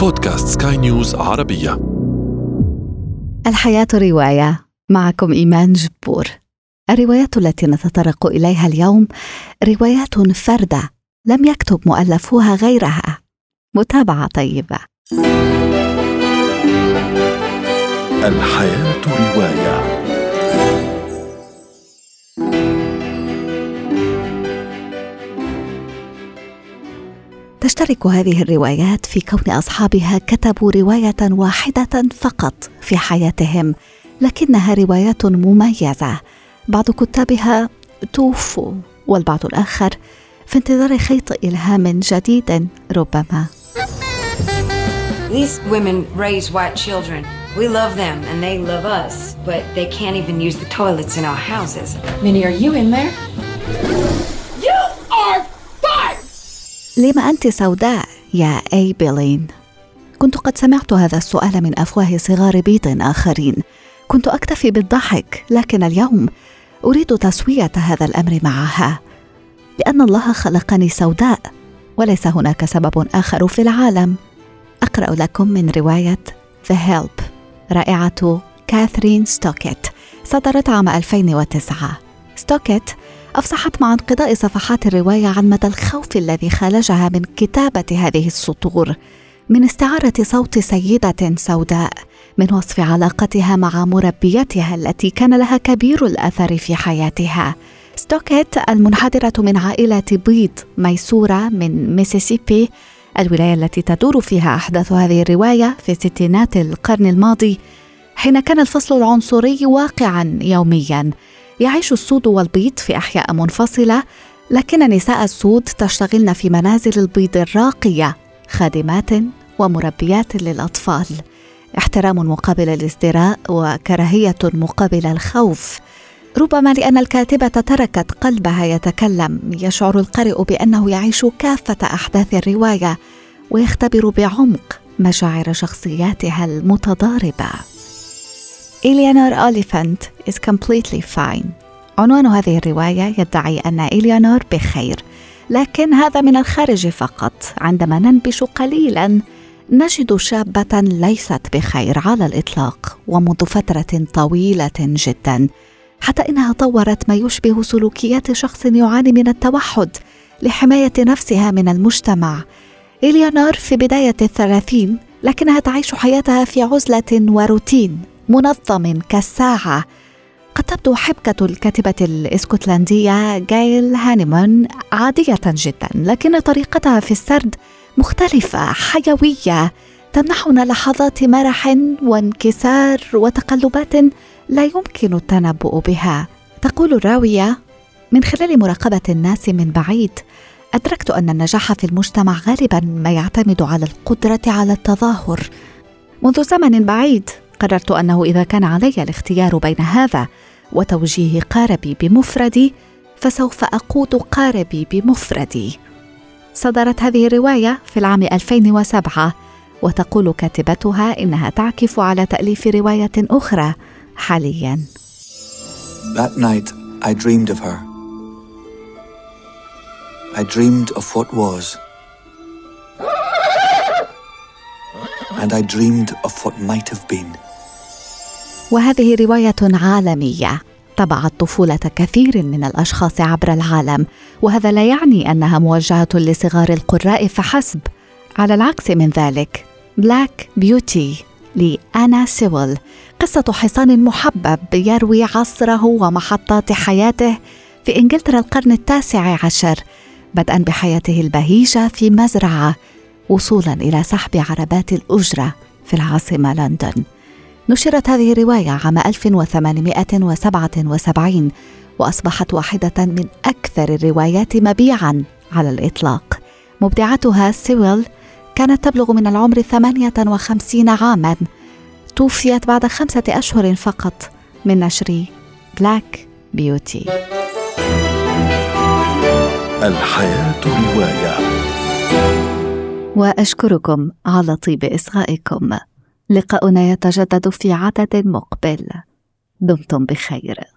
بودكاست سكاي نيوز عربية. الحياة رواية. معكم إيمان جبور. الروايات التي نتطرق إليها اليوم روايات فردة لم يكتب مؤلفوها غيرها. متابعة طيبة. الحياة رواية. تشترك هذه الروايات في كون أصحابها كتبوا رواية واحدة فقط في حياتهم لكنها روايات مميزة بعض كتابها توفوا والبعض الآخر في انتظار خيط إلهام جديد ربما These women raise white children. We love them and they love us, but they can't even use the toilets in our houses. Minnie, are you in there? لما أنت سوداء يا ايبيلين كنت قد سمعت هذا السؤال من أفواه صغار بيض آخرين. كنت أكتفي بالضحك لكن اليوم أريد تسوية هذا الأمر معها. لأن الله خلقني سوداء وليس هناك سبب آخر في العالم. أقرأ لكم من رواية The Help رائعة كاثرين ستوكيت صدرت عام 2009 ستوكيت أفصحت مع انقضاء صفحات الرواية عن مدى الخوف الذي خالجها من كتابة هذه السطور من استعارة صوت سيدة سوداء من وصف علاقتها مع مربيتها التي كان لها كبير الأثر في حياتها. ستوكيت المنحدرة من عائلة بيض ميسورة من ميسيسيبي الولاية التي تدور فيها أحداث هذه الرواية في ستينات القرن الماضي حين كان الفصل العنصري واقعا يوميا. يعيش السود والبيض في أحياء منفصلة لكن نساء السود تشتغلن في منازل البيض الراقية خادمات ومربيات للأطفال. احترام مقابل الازدراء وكراهية مقابل الخوف. ربما لأن الكاتبة تركت قلبها يتكلم يشعر القارئ بأنه يعيش كافة أحداث الرواية ويختبر بعمق مشاعر شخصياتها المتضاربة. إليانور أوليفانت is completely fine. عنوان هذه الرواية يدعي أن إليانور بخير لكن هذا من الخارج فقط. عندما ننبش قليلا نجد شابة ليست بخير على الإطلاق ومنذ فترة طويلة جدا حتى إنها طورت ما يشبه سلوكيات شخص يعاني من التوحد لحماية نفسها من المجتمع. إليانور في بداية الثلاثين لكنها تعيش حياتها في عزلة وروتين. منظم كالساعة. قد تبدو حبكة الكاتبة الإسكتلندية جايل هانيمان عادية جدا لكن طريقتها في السرد مختلفة حيوية. تمنحنا لحظات مرح وانكسار وتقلبات لا يمكن التنبؤ بها. تقول الراوية من خلال مراقبة الناس من بعيد أدركت أن النجاح في المجتمع غالبا ما يعتمد على القدرة على التظاهر. منذ زمن بعيد قررت أنه إذا كان علي الاختيار بين هذا وتوجيه قاربي بمفردي فسوف أقود قاربي بمفردي صدرت هذه الرواية في العام 2007 وتقول كاتبتها إنها تعكف على تأليف رواية أخرى حاليا That night I dreamed of her. I dreamed of what was. And I dreamed of what might have been. وهذه رواية عالمية. طبعت طفولة كثير من الأشخاص عبر العالم وهذا لا يعني أنها موجهة لصغار القراء فحسب. على العكس من ذلك Black Beauty لآنا سيويل قصة حصان محبب يروي عصره ومحطات حياته في إنجلترا القرن التاسع عشر بدءا بحياته البهيجة في مزرعة وصولا إلى سحب عربات الأجرة في العاصمة لندن. نشرت هذه الرواية عام 1877 وأصبحت واحدة من أكثر الروايات مبيعاً على الإطلاق. مبدعتها سيويل كانت تبلغ من العمر 58 عاماً. توفيت بعد خمسة أشهر فقط من نشر Black Beauty الحياة رواية. وأشكركم على طيب إصغائكم. لقاؤنا يتجدد في عدد مقبل. دمتم بخير.